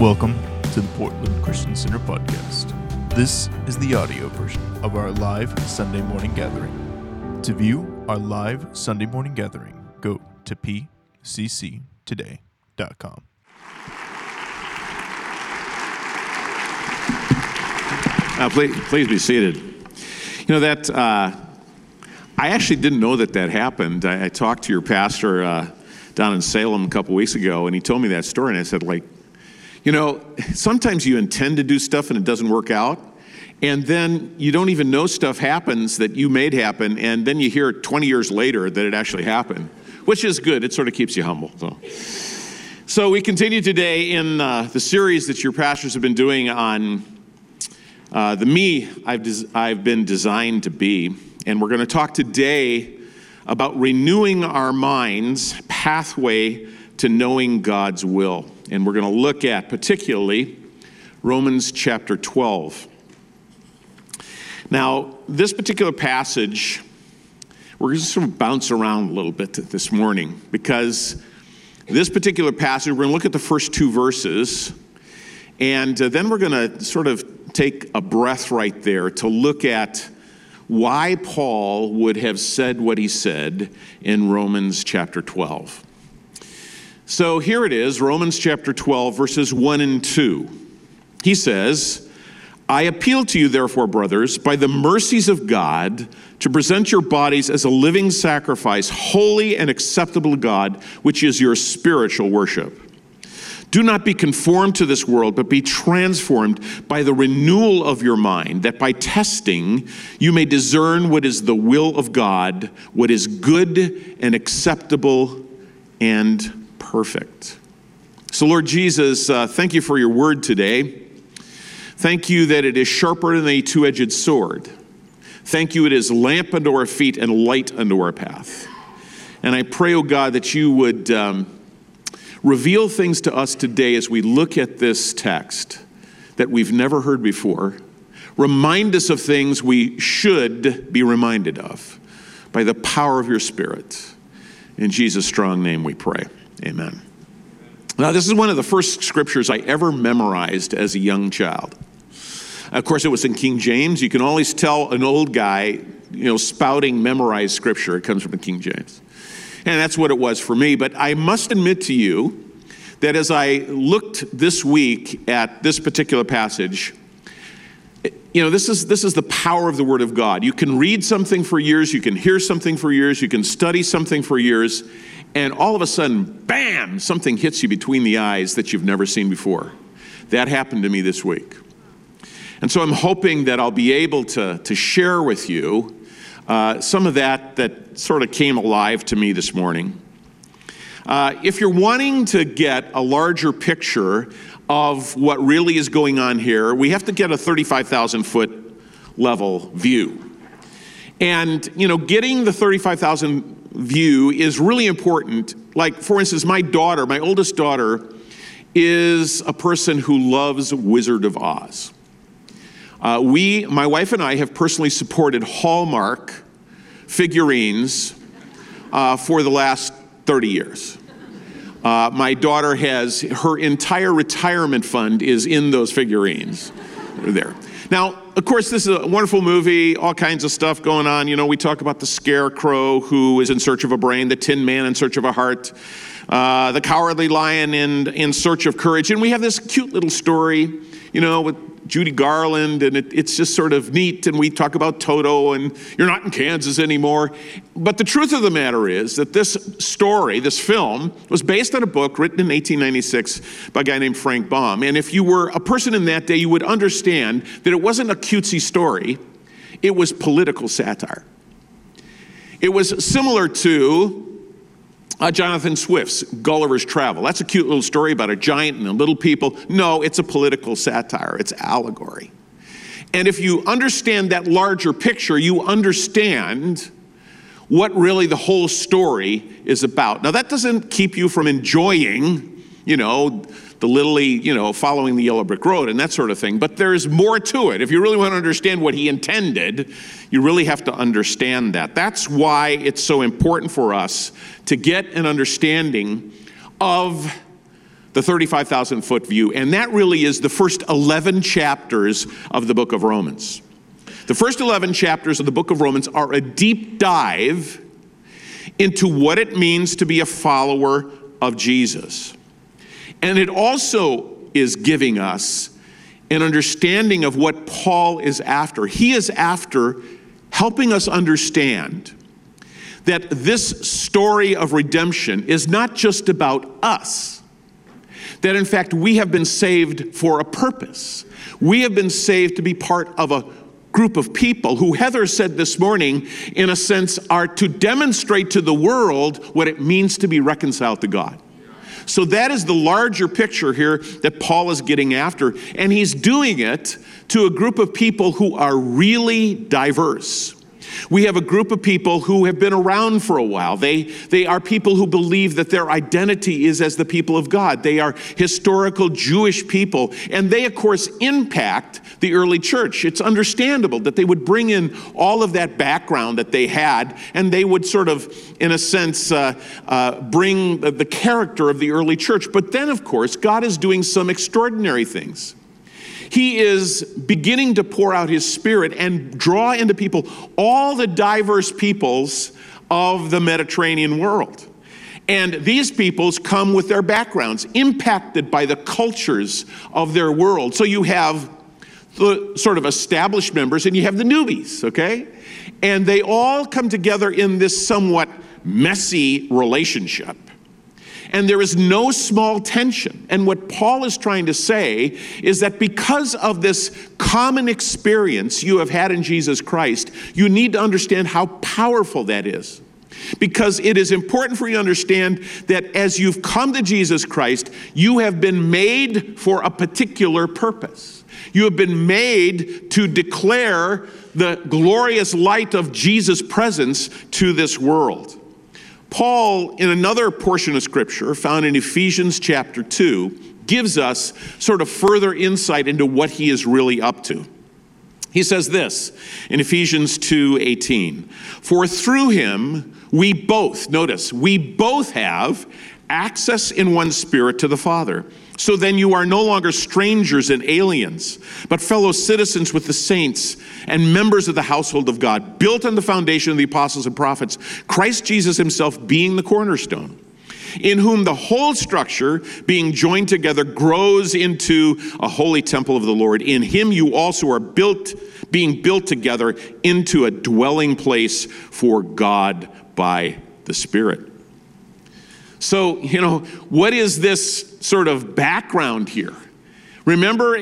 Welcome to the Portland Christian Center podcast. This is the audio version of our live Sunday morning gathering. To view our live Sunday morning gathering, go to pcctoday.com. Uh, please, please be seated. You know that uh, I actually didn't know that that happened. I, I talked to your pastor uh, down in Salem a couple weeks ago, and he told me that story, and I said, like, you know, sometimes you intend to do stuff and it doesn't work out, and then you don't even know stuff happens that you made happen, and then you hear 20 years later that it actually happened, which is good. It sort of keeps you humble. So. So we continue today in uh, the series that your pastors have been doing on uh, the me I've, des- I've been designed to be. And we're going to talk today about renewing our minds, pathway to knowing God's will. And we're going to look at particularly Romans chapter 12. Now, this particular passage, we're going to sort of bounce around a little bit this morning because this particular passage, we're going to look at the first two verses, and uh, then we're going to sort of take a breath right there to look at why Paul would have said what he said in Romans chapter 12. So here it is, Romans chapter 12, verses 1 and 2. He says, I appeal to you, therefore, brothers, by the mercies of God, to present your bodies as a living sacrifice, holy and acceptable to God, which is your spiritual worship. Do not be conformed to this world, but be transformed by the renewal of your mind, that by testing you may discern what is the will of God, what is good and acceptable and perfect. So, Lord Jesus, uh, thank you for your word today. Thank you that it is sharper than a two edged sword. Thank you, it is lamp unto our feet and light unto our path. And I pray, oh God, that you would um, reveal things to us today as we look at this text that we've never heard before. Remind us of things we should be reminded of by the power of your Spirit. In Jesus' strong name we pray. Amen. Now, this is one of the first scriptures I ever memorized as a young child. Of course, it was in King James. You can always tell an old guy, you know, spouting memorized scripture. It comes from the King James. And that's what it was for me. But I must admit to you that as I looked this week at this particular passage, you know, this is, this is the power of the Word of God. You can read something for years, you can hear something for years, you can study something for years, and all of a sudden, bam, something hits you between the eyes that you've never seen before. That happened to me this week. And so I'm hoping that I'll be able to, to share with you uh, some of that that sort of came alive to me this morning. Uh, if you're wanting to get a larger picture of what really is going on here, we have to get a 35,000 foot level view. And, you know, getting the 35,000 view is really important. Like, for instance, my daughter, my oldest daughter, is a person who loves Wizard of Oz. Uh, we, my wife and I, have personally supported Hallmark figurines uh, for the last 30 years. Uh, my daughter has her entire retirement fund is in those figurines. There. Now, of course, this is a wonderful movie, all kinds of stuff going on. You know, we talk about the scarecrow who is in search of a brain, the tin man in search of a heart, uh, the cowardly lion in, in search of courage. And we have this cute little story, you know, with Judy Garland, and it, it's just sort of neat. And we talk about Toto, and you're not in Kansas anymore. But the truth of the matter is that this story, this film, was based on a book written in 1896 by a guy named Frank Baum. And if you were a person in that day, you would understand that it wasn't a cutesy story, it was political satire. It was similar to uh, Jonathan Swift's Gulliver's Travel. That's a cute little story about a giant and the little people. No, it's a political satire, it's allegory. And if you understand that larger picture, you understand what really the whole story is about. Now, that doesn't keep you from enjoying, you know, the lily, you know, following the yellow brick road and that sort of thing. But there's more to it. If you really want to understand what he intended, you really have to understand that. That's why it's so important for us to get an understanding of the 35,000 foot view, and that really is the first 11 chapters of the book of Romans. The first 11 chapters of the book of Romans are a deep dive into what it means to be a follower of Jesus. And it also is giving us an understanding of what Paul is after. He is after helping us understand that this story of redemption is not just about us, that in fact we have been saved for a purpose. We have been saved to be part of a group of people who Heather said this morning, in a sense, are to demonstrate to the world what it means to be reconciled to God. So that is the larger picture here that Paul is getting after. And he's doing it to a group of people who are really diverse. We have a group of people who have been around for a while. They, they are people who believe that their identity is as the people of God. They are historical Jewish people, and they, of course, impact the early church. It's understandable that they would bring in all of that background that they had, and they would sort of, in a sense, uh, uh, bring the character of the early church. But then, of course, God is doing some extraordinary things. He is beginning to pour out his spirit and draw into people all the diverse peoples of the Mediterranean world. And these peoples come with their backgrounds, impacted by the cultures of their world. So you have the sort of established members and you have the newbies, okay? And they all come together in this somewhat messy relationship. And there is no small tension. And what Paul is trying to say is that because of this common experience you have had in Jesus Christ, you need to understand how powerful that is. Because it is important for you to understand that as you've come to Jesus Christ, you have been made for a particular purpose. You have been made to declare the glorious light of Jesus' presence to this world. Paul, in another portion of Scripture found in Ephesians chapter 2, gives us sort of further insight into what he is really up to. He says this in Ephesians 2:18, "For through him we both, notice, we both have access in one spirit to the Father." So then you are no longer strangers and aliens, but fellow citizens with the saints and members of the household of God, built on the foundation of the apostles and prophets, Christ Jesus himself being the cornerstone in whom the whole structure, being joined together, grows into a holy temple of the Lord. In him you also are built, being built together into a dwelling place for God by the Spirit. So, you know, what is this sort of background here? Remember,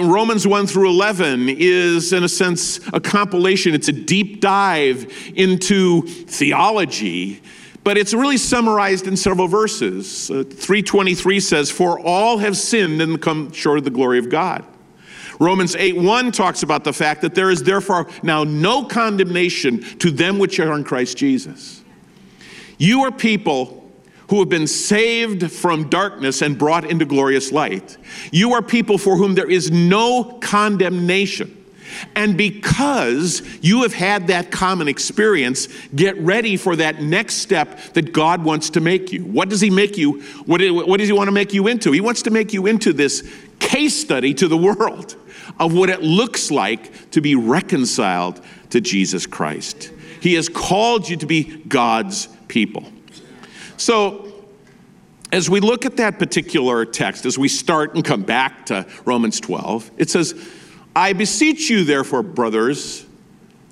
Romans 1 through 11 is, in a sense, a compilation. It's a deep dive into theology, but it's really summarized in several verses. Uh, 323 says, For all have sinned and come short of the glory of God. Romans 8 1 talks about the fact that there is therefore now no condemnation to them which are in Christ Jesus. You are people who have been saved from darkness and brought into glorious light. You are people for whom there is no condemnation. And because you have had that common experience, get ready for that next step that God wants to make you. What does He make you? What, does He want to make you into? He wants to make you into this case study to the world of what it looks like to be reconciled to Jesus Christ. He has called you to be God's people. So, as we look at that particular text, as we start and come back to Romans 12, it says, I beseech you, therefore, brothers,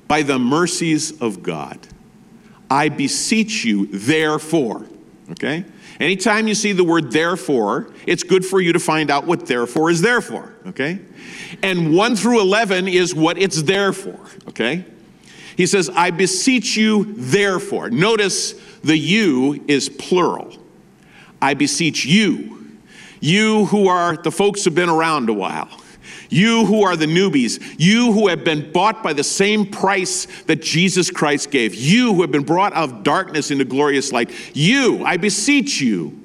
by the mercies of God. I beseech you, therefore. Okay? Anytime you see the word therefore, it's good for you to find out what therefore is there for. Okay? And 1 through 11 is what it's there for. Okay? He says, I beseech you, therefore. Notice the you is plural. I beseech you, you who are the folks who've been around a while, you who are the newbies, you who have been bought by the same price that Jesus Christ gave, you who have been brought out of darkness into glorious light, you, I beseech you,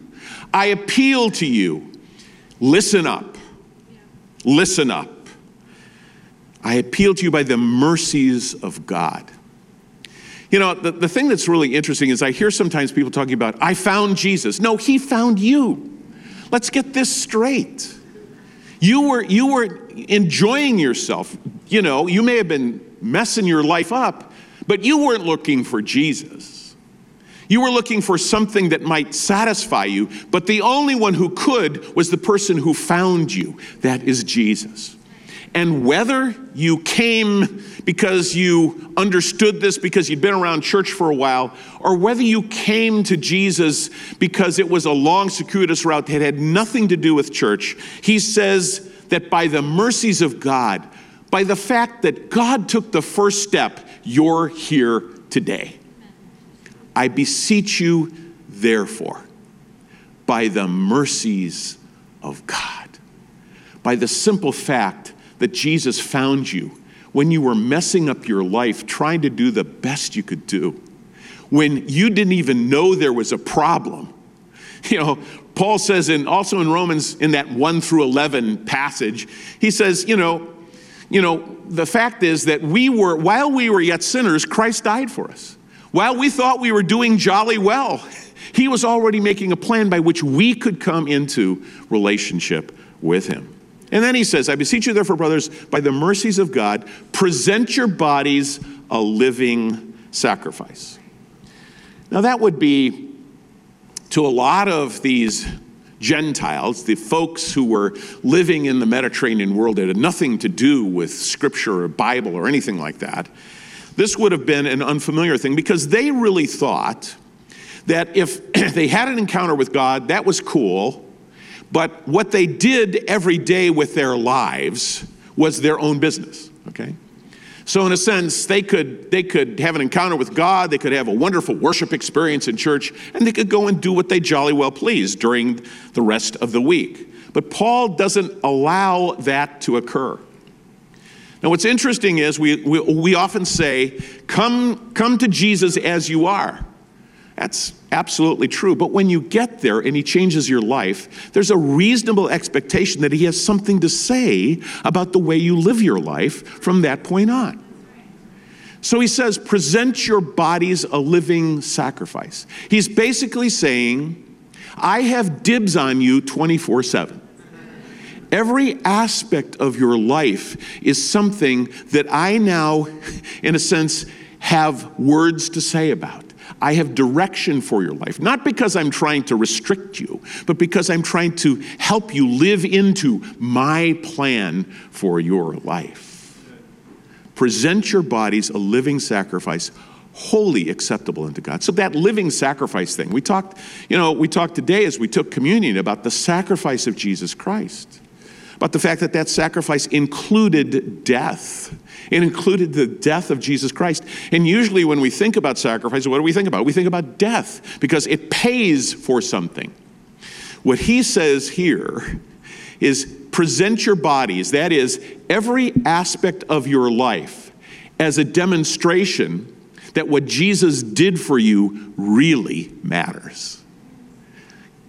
I appeal to you, listen up, listen up. I appeal to you by the mercies of God. You know, the, the thing that's really interesting is I hear sometimes people talking about, I found Jesus. No, he found you. Let's get this straight. You were, you were enjoying yourself. You know, you may have been messing your life up, but you weren't looking for Jesus. You were looking for something that might satisfy you, but the only one who could was the person who found you. That is Jesus. And whether you came because you understood this because you'd been around church for a while, or whether you came to Jesus because it was a long, circuitous route that had nothing to do with church, he says that by the mercies of God, by the fact that God took the first step, you're here today. I beseech you, therefore, by the mercies of God, by the simple fact that Jesus found you when you were messing up your life trying to do the best you could do, when you didn't even know there was a problem. You know, Paul says, and also in Romans, in that 1 through 11 passage, he says, you know, you know, the fact is that we were, while we were yet sinners, Christ died for us. While we thought we were doing jolly well, he was already making a plan by which we could come into relationship with him. And then he says, I beseech you, therefore, brothers, by the mercies of God, present your bodies a living sacrifice. Now, that would be to a lot of these Gentiles, the folks who were living in the Mediterranean world that had nothing to do with scripture or Bible or anything like that, this would have been an unfamiliar thing because they really thought that if they had an encounter with God, that was cool but what they did every day with their lives was their own business, okay? So in a sense, they could they could have an encounter with God, they could have a wonderful worship experience in church, and they could go and do what they jolly well please during the rest of the week. But Paul doesn't allow that to occur. Now, what's interesting is we, we, we often say, come, come to Jesus as you are. That's absolutely true. But when you get there and he changes your life, there's a reasonable expectation that he has something to say about the way you live your life from that point on. So he says, present your bodies a living sacrifice. He's basically saying, I have dibs on you 24 7. Every aspect of your life is something that I now, in a sense, have words to say about. I have direction for your life. Not because I'm trying to restrict you, but because I'm trying to help you live into my plan for your life. Present your bodies a living sacrifice, wholly acceptable unto God. So that living sacrifice thing, we talked, you know, we talked today as we took communion about the sacrifice of Jesus Christ, about the fact that that sacrifice included death it included the death of Jesus Christ. And usually, when we think about sacrifice, what do we think about? We think about death because it pays for something. What he says here is present your bodies, that is, every aspect of your life, as a demonstration that what Jesus did for you really matters.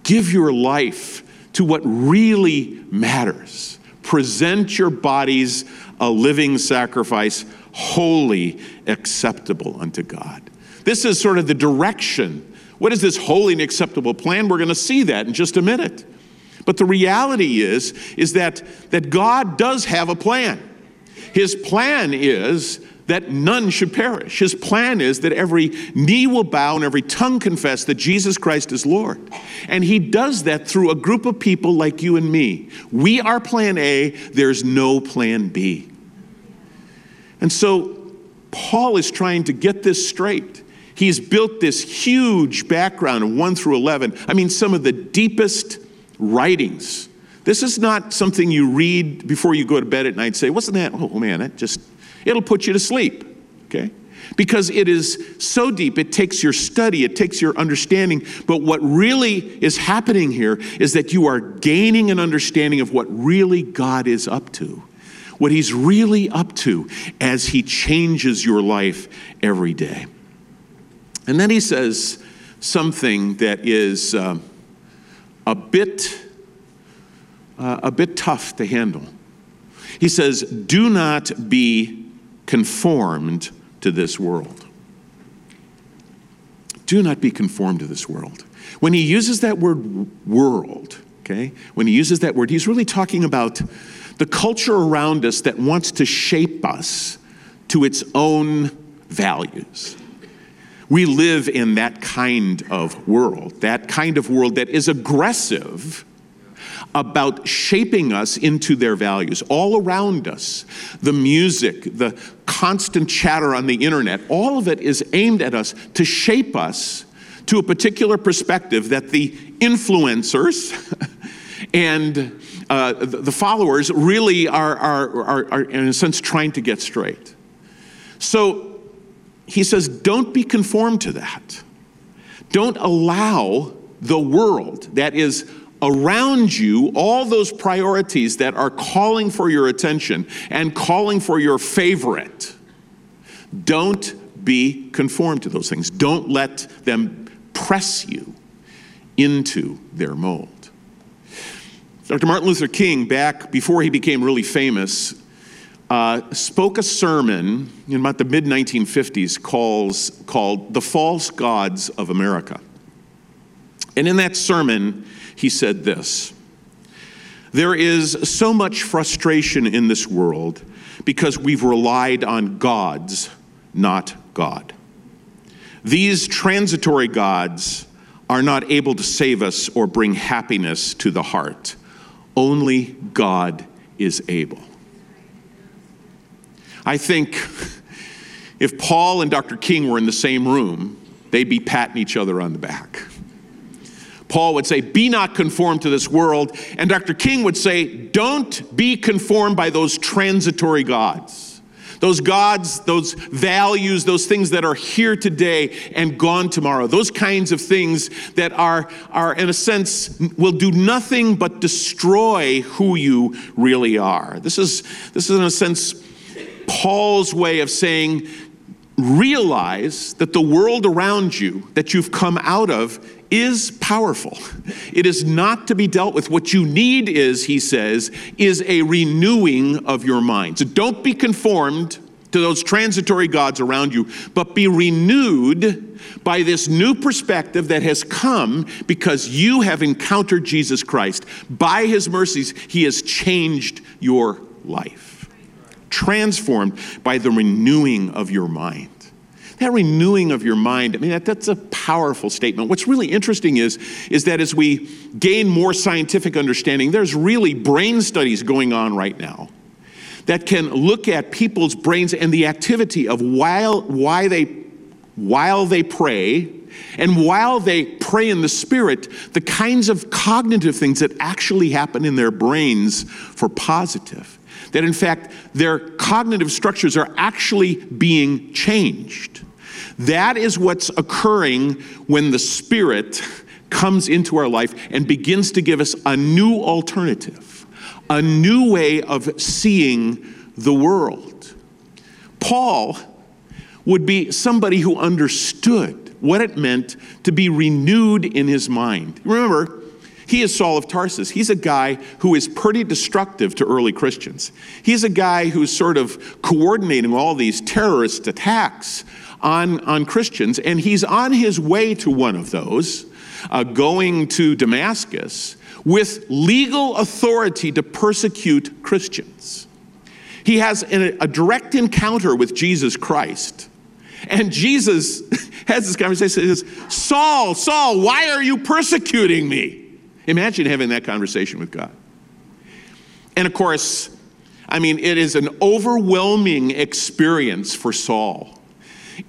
Give your life to what really matters. Present your bodies a living sacrifice, holy, acceptable unto God. This is sort of the direction. What is this holy and acceptable plan? We're going to see that in just a minute. But the reality is, is that, that God does have a plan. His plan is that none should perish. His plan is that every knee will bow and every tongue confess that Jesus Christ is Lord. And he does that through a group of people like you and me. We are plan A, there's no plan B. And so Paul is trying to get this straight. He's built this huge background of 1 through 11. I mean, some of the deepest writings. This is not something you read before you go to bed at night and say, Wasn't that? Oh man, that just it'll put you to sleep, okay? Because it is so deep, it takes your study, it takes your understanding. But what really is happening here is that you are gaining an understanding of what really God is up to, what He's really up to as He changes your life every day. And then He says something that is uh, a bit. Uh, a bit tough to handle. He says, Do not be conformed to this world. Do not be conformed to this world. When he uses that word world, Okay? When he uses that word, he's really talking about the culture around us that wants to shape us to its own values. We live in that kind of world, that kind of world that is aggressive about shaping us into their values all around us. The music, the constant chatter on the internet, all of it is aimed at us to shape us to a particular perspective that the influencers and uh, the followers really are, are, are, are, in a sense, trying to get straight. So he says, don't be conformed to that. Don't allow the world that is around you all those priorities that are calling for your attention and calling for your favorite. Don't be conformed to those things. Don't let them press you into their mold. Dr. Martin Luther King, back before he became really famous, uh, spoke a sermon in about the mid 1950s calls, called The False Gods of America. And in that sermon, he said this There is so much frustration in this world because we've relied on gods, not God. These transitory gods are not able to save us or bring happiness to the heart. Only God is able. I think if Paul and Dr. King were in the same room, they'd be patting each other on the back. Paul would say, Be not conformed to this world. And Dr. King would say, Don't be conformed by those transitory gods. Those gods, those values, those things that are here today and gone tomorrow. Those kinds of things that are, are in a sense, will do nothing but destroy who you really are. This is, this is in a sense, Paul's way of saying, realize that the world around you that you've come out of is powerful. It is not to be dealt with. What you need is, he says, is a renewing of your mind. So don't be conformed to those transitory gods around you, but be renewed by this new perspective that has come because you have encountered Jesus Christ. By his mercies, he has changed your life, transformed by the renewing of your mind that renewing of your mind, I mean, that, that's a powerful statement. What's really interesting is, is that as we gain more scientific understanding, there's really brain studies going on right now that can look at people's brains and the activity of while, why they, while they pray and while they pray in the Spirit, the kinds of cognitive things that actually happen in their brains for positive. That in fact, their cognitive structures are actually being changed. That is what's occurring when the Spirit comes into our life and begins to give us a new alternative, a new way of seeing the world. Paul would be somebody who understood what it meant to be renewed in his mind. Remember, he is Saul of Tarsus. He's a guy who is pretty destructive to early Christians. He's a guy who's sort of coordinating all these terrorist attacks on, on Christians, and he's on his way to one of those, uh, going to Damascus, with legal authority to persecute Christians. He has a, a direct encounter with Jesus Christ. And Jesus has this conversation. He says, Saul, Saul, why are you persecuting me? Imagine having that conversation with God. And of course, I mean, it is an overwhelming experience for Saul.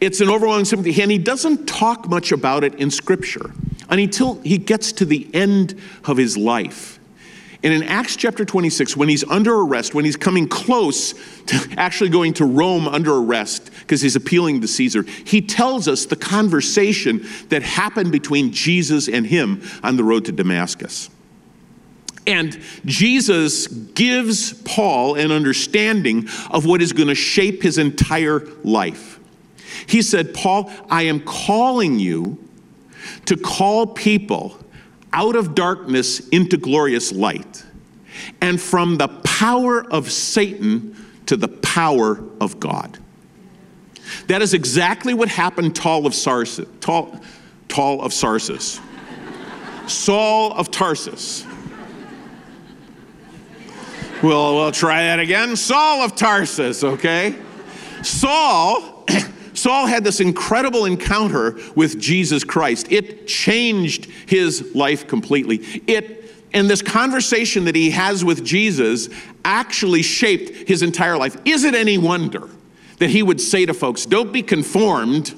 It's an overwhelming sympathy, and he doesn't talk much about it in Scripture until he gets to the end of his life. And in Acts chapter 26, when he's under arrest, when he's coming close to actually going to Rome under arrest because he's appealing to Caesar, he tells us the conversation that happened between Jesus and him on the road to Damascus. And Jesus gives Paul an understanding of what is going to shape his entire life. He said, Paul, I am calling you to call people out of darkness into glorious light, and from the power of Satan to the power of God. That is exactly what happened Tall of Sarsis, tall, tall of Sarsis, Saul of Tarsus. Well, we'll try that again. Saul of Tarsus, okay? Saul, Saul had this incredible encounter with Jesus Christ. It changed his life completely. It and this conversation that he has with Jesus actually shaped his entire life. Is it any wonder that he would say to folks, Don't be conformed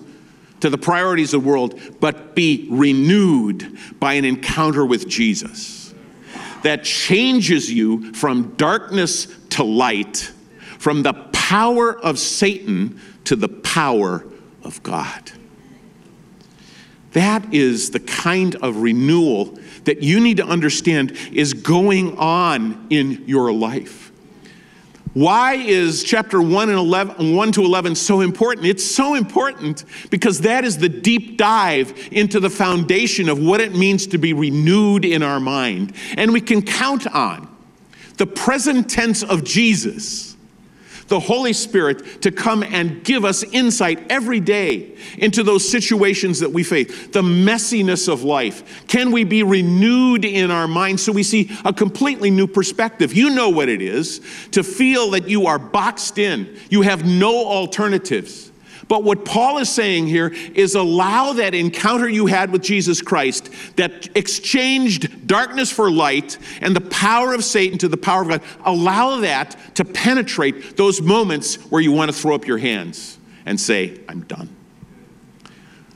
to the priorities of the world, but be renewed by an encounter with Jesus that changes you from darkness to light, from the power of Satan to the power of God. That is the kind of renewal that you need to understand is going on in your life. Why is chapter 1 and 11 1 to 11 so important? It's so important because that is the deep dive into the foundation of what it means to be renewed in our mind. And we can count on the present tense of Jesus the Holy Spirit to come and give us insight every day into those situations that we face, the messiness of life. Can we be renewed in our minds so we see a completely new perspective? You know what it is to feel that you are boxed in, you have no alternatives but what Paul is saying here is allow that encounter you had with Jesus Christ that exchanged darkness for light and the power of Satan to the power of God. Allow that to penetrate those moments where you want to throw up your hands and say, I'm done.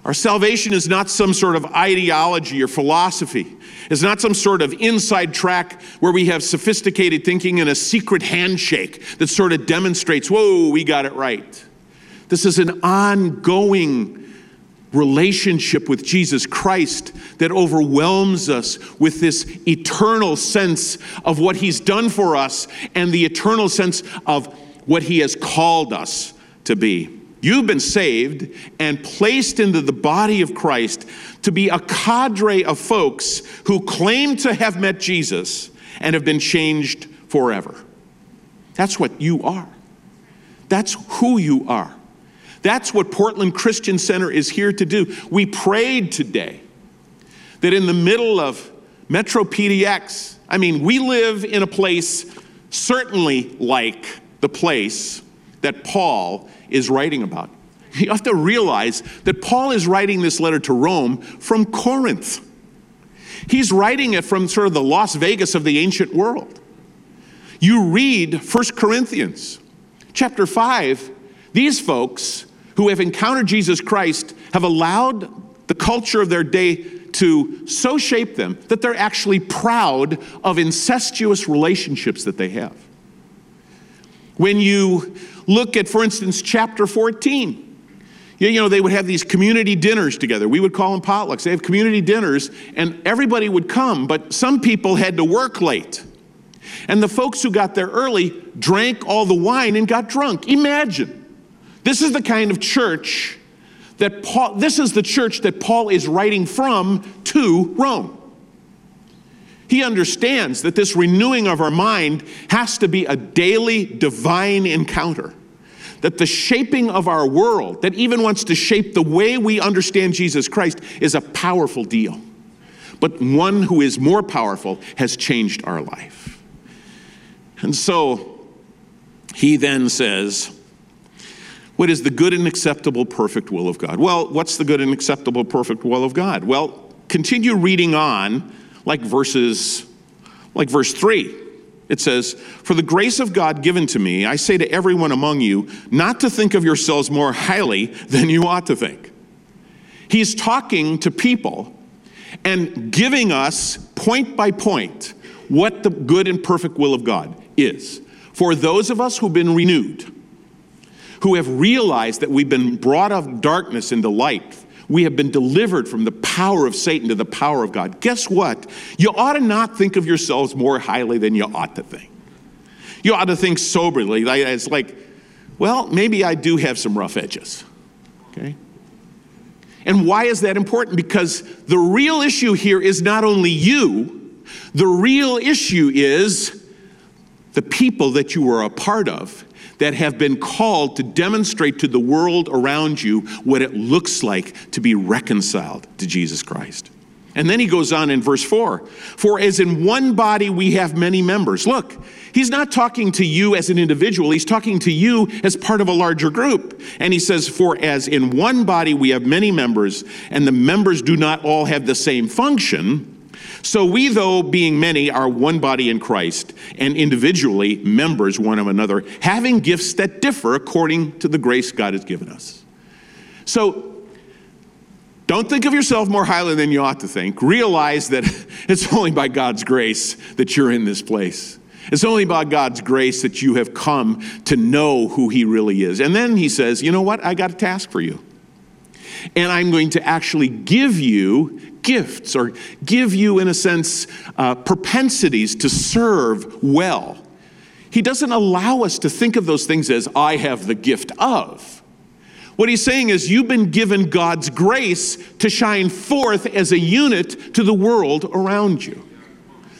Our salvation is not some sort of ideology or philosophy. It's not some sort of inside track where we have sophisticated thinking and a secret handshake that sort of demonstrates, whoa, we got it right. This is an ongoing relationship with Jesus Christ that overwhelms us with this eternal sense of what He's done for us and the eternal sense of what He has called us to be. You've been saved and placed into the body of Christ to be a cadre of folks who claim to have met Jesus and have been changed forever. That's what you are. That's who you are. That's what Portland Christian Center is here to do. We prayed today that in the middle of Metro PDX, I mean, we live in a place certainly like the place that Paul is writing about. You have to realize that Paul is writing this letter to Rome from Corinth. He's writing it from sort of the Las Vegas of the ancient world. You read 1 Corinthians chapter 5, these folks who have encountered Jesus Christ have allowed the culture of their day to so shape them that they're actually proud of incestuous relationships that they have. When you look at, for instance, chapter 14, you know, they would have these community dinners together. We would call them potlucks. They have community dinners, and everybody would come, but some people had to work late. And the folks who got there early drank all the wine and got drunk. Imagine. This is the kind of church that Paul, this is the church that Paul is writing from to Rome. He understands that this renewing of our mind has to be a daily divine encounter. That the shaping of our world, that even wants to shape the way we understand Jesus Christ, is a powerful deal. But one who is more powerful has changed our life. And so he then says, what is the good and acceptable, perfect will of God? Well, what's the good and acceptable, perfect will of God? Well, continue reading on, like verses, like verse 3. It says, For the grace of God given to me, I say to everyone among you, not to think of yourselves more highly than you ought to think. He's talking to people and giving us point by point what the good and perfect will of God is. For those of us who've been renewed, who have realized that we've been brought out of darkness into light. We have been delivered from the power of Satan to the power of God. Guess what? You ought to not think of yourselves more highly than you ought to think. You ought to think soberly. It's like, well, maybe I do have some rough edges. Okay? And why is that important? Because the real issue here is not only you, the real issue is the people that you are a part of that have been called to demonstrate to the world around you what it looks like to be reconciled to Jesus Christ. And then he goes on in verse 4 For as in one body we have many members. Look, he's not talking to you as an individual, he's talking to you as part of a larger group. And he says, For as in one body we have many members, and the members do not all have the same function. So we, though being many, are one body in Christ, and individually members one of another, having gifts that differ according to the grace God has given us. So don't think of yourself more highly than you ought to think. Realize that it's only by God's grace that you're in this place. It's only by God's grace that you have come to know who He really is. And then He says, You know what? I got a task for you. And I'm going to actually give you gifts or give you, in a sense, uh, propensities to serve well. He doesn't allow us to think of those things as, I have the gift of. What he's saying is, you've been given God's grace to shine forth as a unit to the world around you.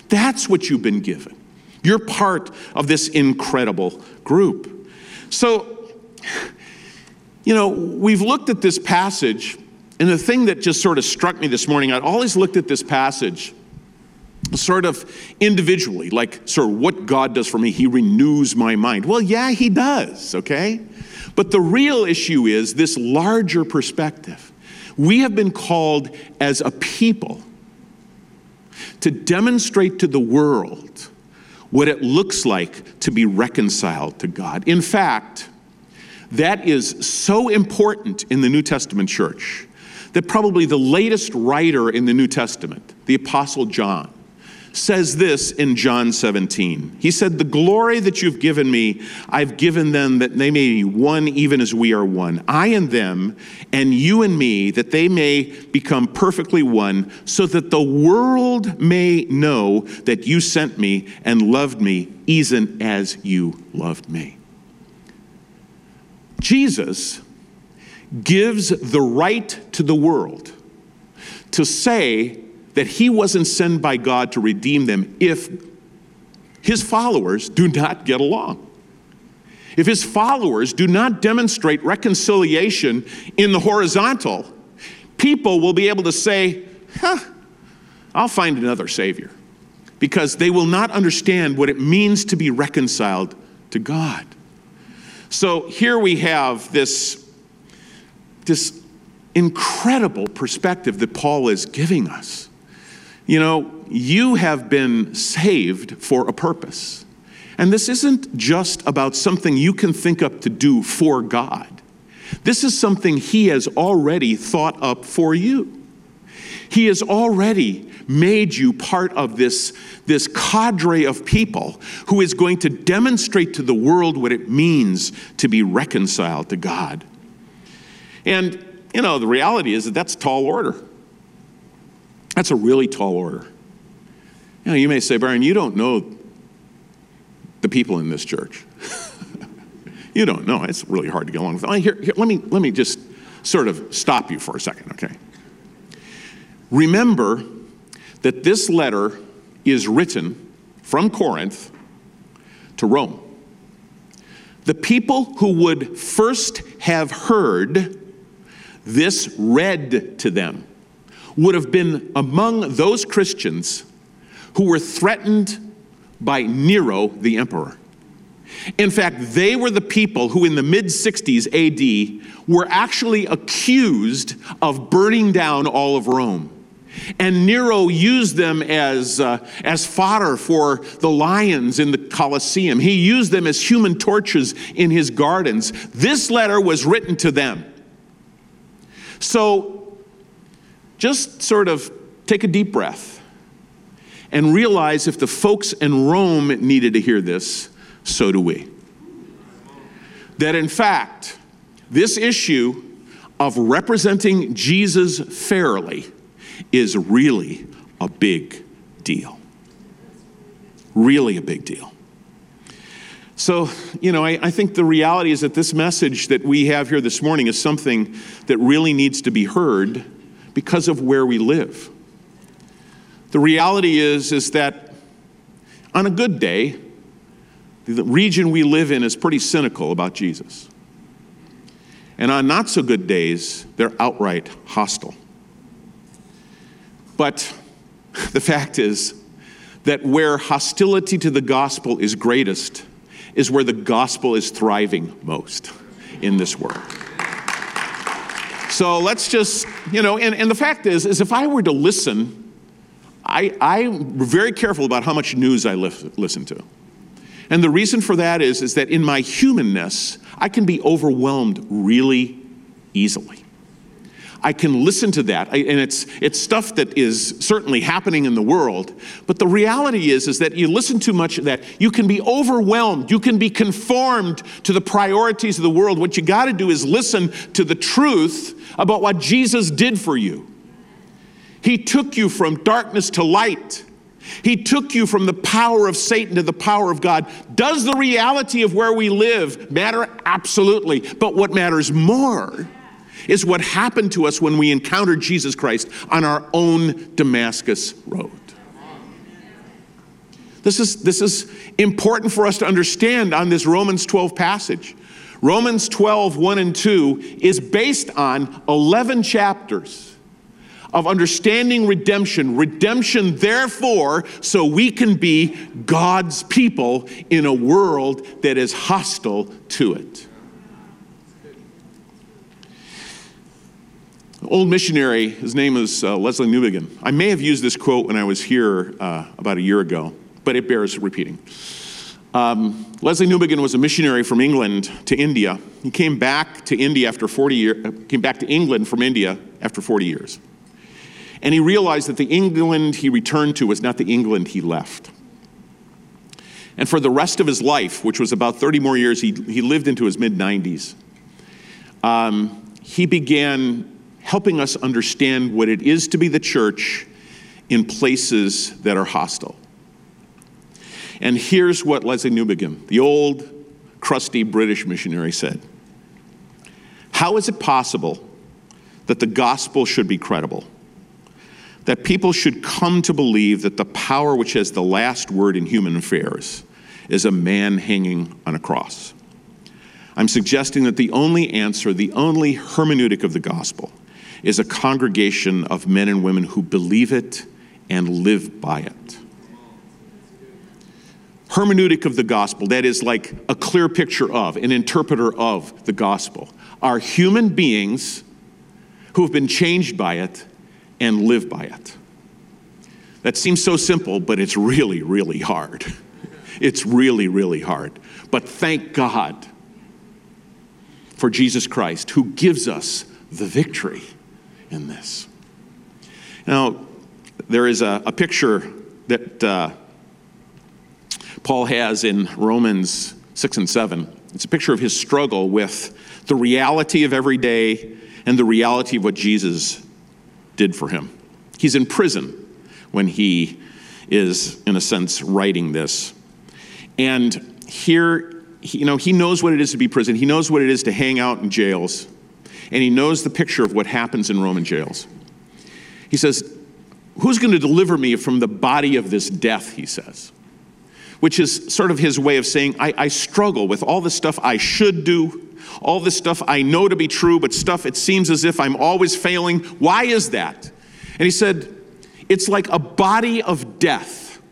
That's what you've been given. You're part of this incredible group. So, you know, we've looked at this passage, and the thing that just sort of struck me this morning, I'd always looked at this passage sort of individually, like sort of what God does for me. He renews my mind. Well, yeah, He does, okay? But the real issue is this larger perspective. We have been called as a people to demonstrate to the world what it looks like to be reconciled to God. In fact, that is so important in the New Testament church that probably the latest writer in the New Testament, the Apostle John, says this in John 17. He said, The glory that you've given me, I've given them that they may be one even as we are one. I and them, and you and me, that they may become perfectly one, so that the world may know that you sent me and loved me even as you loved me. Jesus gives the right to the world to say that he wasn't sent by God to redeem them if his followers do not get along. If his followers do not demonstrate reconciliation in the horizontal, people will be able to say, huh, I'll find another Savior. Because they will not understand what it means to be reconciled to God. So here we have this, this incredible perspective that Paul is giving us. You know, you have been saved for a purpose. And this isn't just about something you can think up to do for God. This is something He has already thought up for you. He has already made you part of this, this cadre of people who is going to demonstrate to the world what it means to be reconciled to God. And, you know, the reality is that that's tall order. That's a really tall order. You know, you may say, Brian, you don't know the people in this church. you don't know. It's really hard to get along with. Here, here, let, me, let me just sort of stop you for a second, okay? Remember that this letter is written from Corinth to Rome. The people who would first have heard this read to them would have been among those Christians who were threatened by Nero the emperor. In fact, they were the people who, in the mid 60s AD, were actually accused of burning down all of Rome. And Nero used them as, uh, as fodder for the lions in the Colosseum. He used them as human torches in his gardens. This letter was written to them. So just sort of take a deep breath and realize if the folks in Rome needed to hear this, so do we. That in fact, this issue of representing Jesus fairly is really a big deal. Really a big deal. So, you know, I, I, think the reality is that this message that we have here this morning is something that really needs to be heard because of where we live. The reality is, is that on a good day, the region we live in is pretty cynical about Jesus. And on not so good days, they're outright hostile. But the fact is that where hostility to the gospel is greatest is where the gospel is thriving most in this world. So let's just, you know, and, and the fact is, is if I were to listen, I, I'm very careful about how much news I li- listen to. And the reason for that is, is that in my humanness, I can be overwhelmed really easily. I can listen to that, I, and it's, it's stuff that is certainly happening in the world. But the reality is, is that you listen too much of that, you can be overwhelmed, you can be conformed to the priorities of the world. What you got to do is listen to the truth about what Jesus did for you. He took you from darkness to light. He took you from the power of Satan to the power of God. Does the reality of where we live matter? Absolutely. But what matters more is what happened to us when we encountered Jesus Christ on our own Damascus road. This is, this is important for us to understand on this Romans 12 passage. Romans 12, 1 and 2 is based on 11 chapters of understanding redemption. Redemption, therefore, so we can be God's people in a world that is hostile to it. Old missionary, his name is uh, Lesslie Newbigin. I may have used this quote when I was here uh, about a year ago, but it bears repeating. Um, Lesslie Newbigin was a missionary from England to India. He came back to India after 40 years, uh, came back to England from India after 40 years. And he realized that the England he returned to was not the England he left. And for the rest of his life, which was about 30 more years, he, he lived into his mid 90s. Um, he began helping us understand what it is to be the church in places that are hostile. And here's what Lesslie Newbigin, the old, crusty British missionary, said How is it possible that the gospel should be credible? That people should come to believe that the power which has the last word in human affairs is a man hanging on a cross? I'm suggesting that the only answer, the only hermeneutic of the gospel, is a congregation of men and women who believe it and live by it. Hermeneutic of the gospel, that is like a clear picture of, an interpreter of the gospel, are human beings who have been changed by it and live by it. That seems so simple, but it's really, really hard. It's really, really hard. But thank God for Jesus Christ, who gives us the victory in this. Now, there is a, a picture that uh, Paul has in Romans 6 and 7. It's a picture of his struggle with the reality of every day and the reality of what Jesus did for him. He's in prison when he is, in a sense, writing this. And here, you know, he knows what it is to be prison. He knows what it is to hang out in jails and he knows the picture of what happens in Roman jails. He says, Who's going to deliver me from the body of this death? He says, which is sort of his way of saying, I, I struggle with all the stuff I should do, all this stuff I know to be true, but stuff it seems as if I'm always failing. Why is that? And he said, It's like a body of death.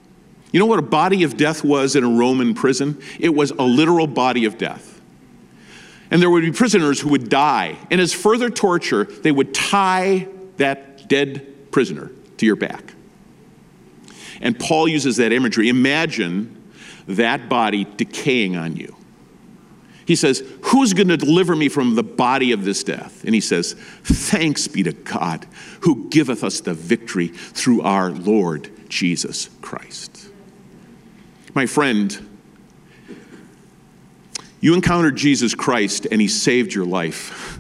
You know what a body of death was in a Roman prison? It was a literal body of death. And there would be prisoners who would die. And as further torture, they would tie that dead prisoner to your back. And Paul uses that imagery. Imagine that body decaying on you. He says, Who's going to deliver me from the body of this death? And he says, Thanks be to God who giveth us the victory through our Lord Jesus Christ. My friend, you encountered Jesus Christ and he saved your life.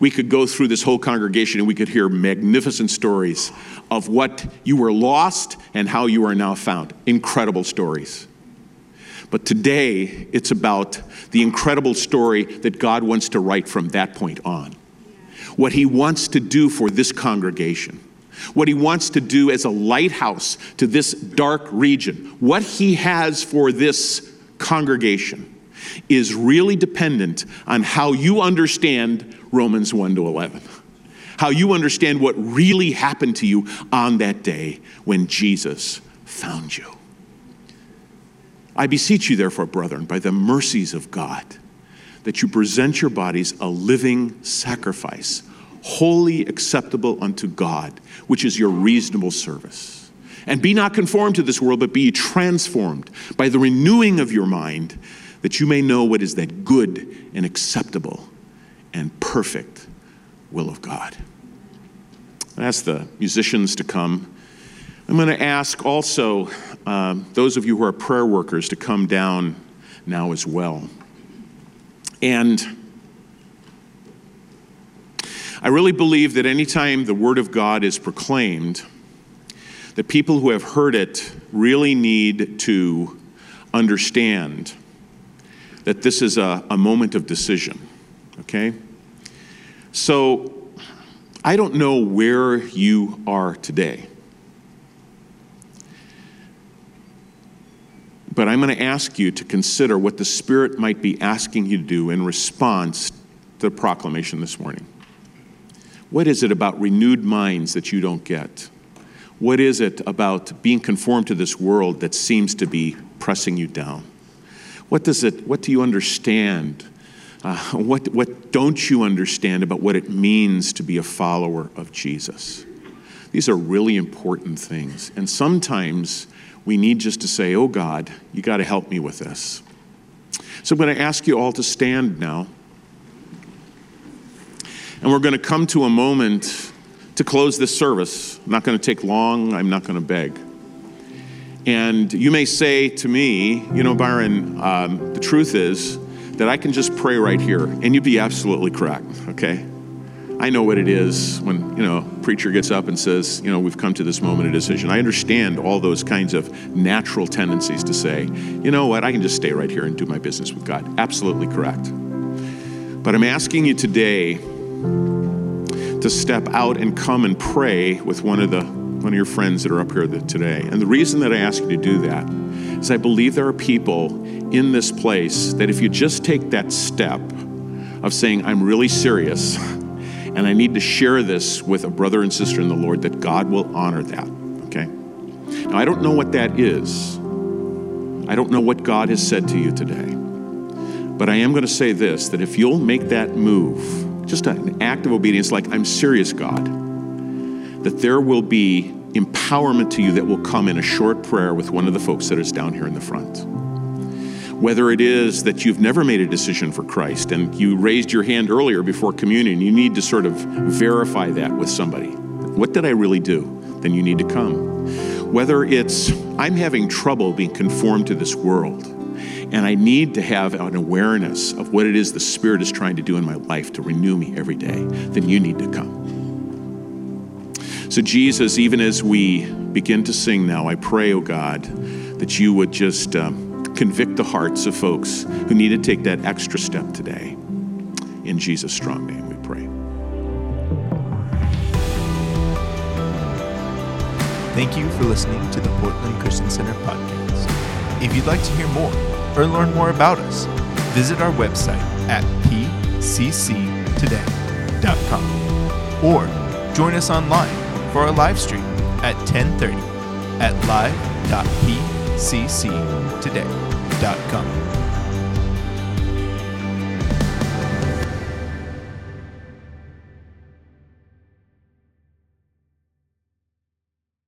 We could go through this whole congregation and we could hear magnificent stories of what you were lost and how you are now found. Incredible stories. But today, it's about the incredible story that God wants to write from that point on. What He wants to do for this congregation, what He wants to do as a lighthouse to this dark region, what He has for this congregation is really dependent on how you understand Romans 1 to 11. how you understand what really happened to you on that day when Jesus found you. I beseech you, therefore, brethren, by the mercies of God, that you present your bodies a living sacrifice, wholly acceptable unto God, which is your reasonable service. And be not conformed to this world, but be transformed by the renewing of your mind, that you may know what is that good and acceptable and perfect will of God. I ask the musicians to come. I'm going to ask also um, those of you who are prayer workers to come down now as well. And I really believe that anytime the Word of God is proclaimed, that people who have heard it really need to understand that this is a, a moment of decision. Okay? So, I don't know where you are today. But I'm going to ask you to consider what the Spirit might be asking you to do in response to the proclamation this morning. What is it about renewed minds that you don't get? What is it about being conformed to this world that seems to be pressing you down? What does it what do you understand? Uh, what, what don't you understand about what it means to be a follower of Jesus? These are really important things. And sometimes we need just to say, Oh God, you got to help me with this. So I'm going to ask you all to stand now. And we're going to come to a moment to close this service. I'm not going to take long, I'm not going to beg. And you may say to me, you know, Byron, um, the truth is that I can just pray right here, and you'd be absolutely correct, okay? I know what it is when, you know, preacher gets up and says, you know, we've come to this moment of decision. I understand all those kinds of natural tendencies to say, you know what, I can just stay right here and do my business with God. Absolutely correct. But I'm asking you today to step out and come and pray with one of the one of your friends that are up here today. And the reason that I ask you to do that is I believe there are people in this place that if you just take that step of saying, I'm really serious and I need to share this with a brother and sister in the Lord, that God will honor that. Okay? Now, I don't know what that is. I don't know what God has said to you today. But I am going to say this that if you'll make that move, just an act of obedience, like, I'm serious, God, that there will be empowerment to you that will come in a short prayer with one of the folks that is down here in the front. Whether it is that you've never made a decision for Christ and you raised your hand earlier before communion, you need to sort of verify that with somebody. What did I really do? Then you need to come. Whether it's, I'm having trouble being conformed to this world, and I need to have an awareness of what it is the Spirit is trying to do in my life to renew me every day, then you need to come. So, Jesus, even as we begin to sing now, I pray, oh God, that you would just um, convict the hearts of folks who need to take that extra step today. In Jesus' strong name, we pray. Thank you for listening to the Portland Christian Center podcast. If you'd like to hear more or learn more about us, visit our website at pcctoday.com or join us online for our live stream at 10:30 at live.pcctoday.com.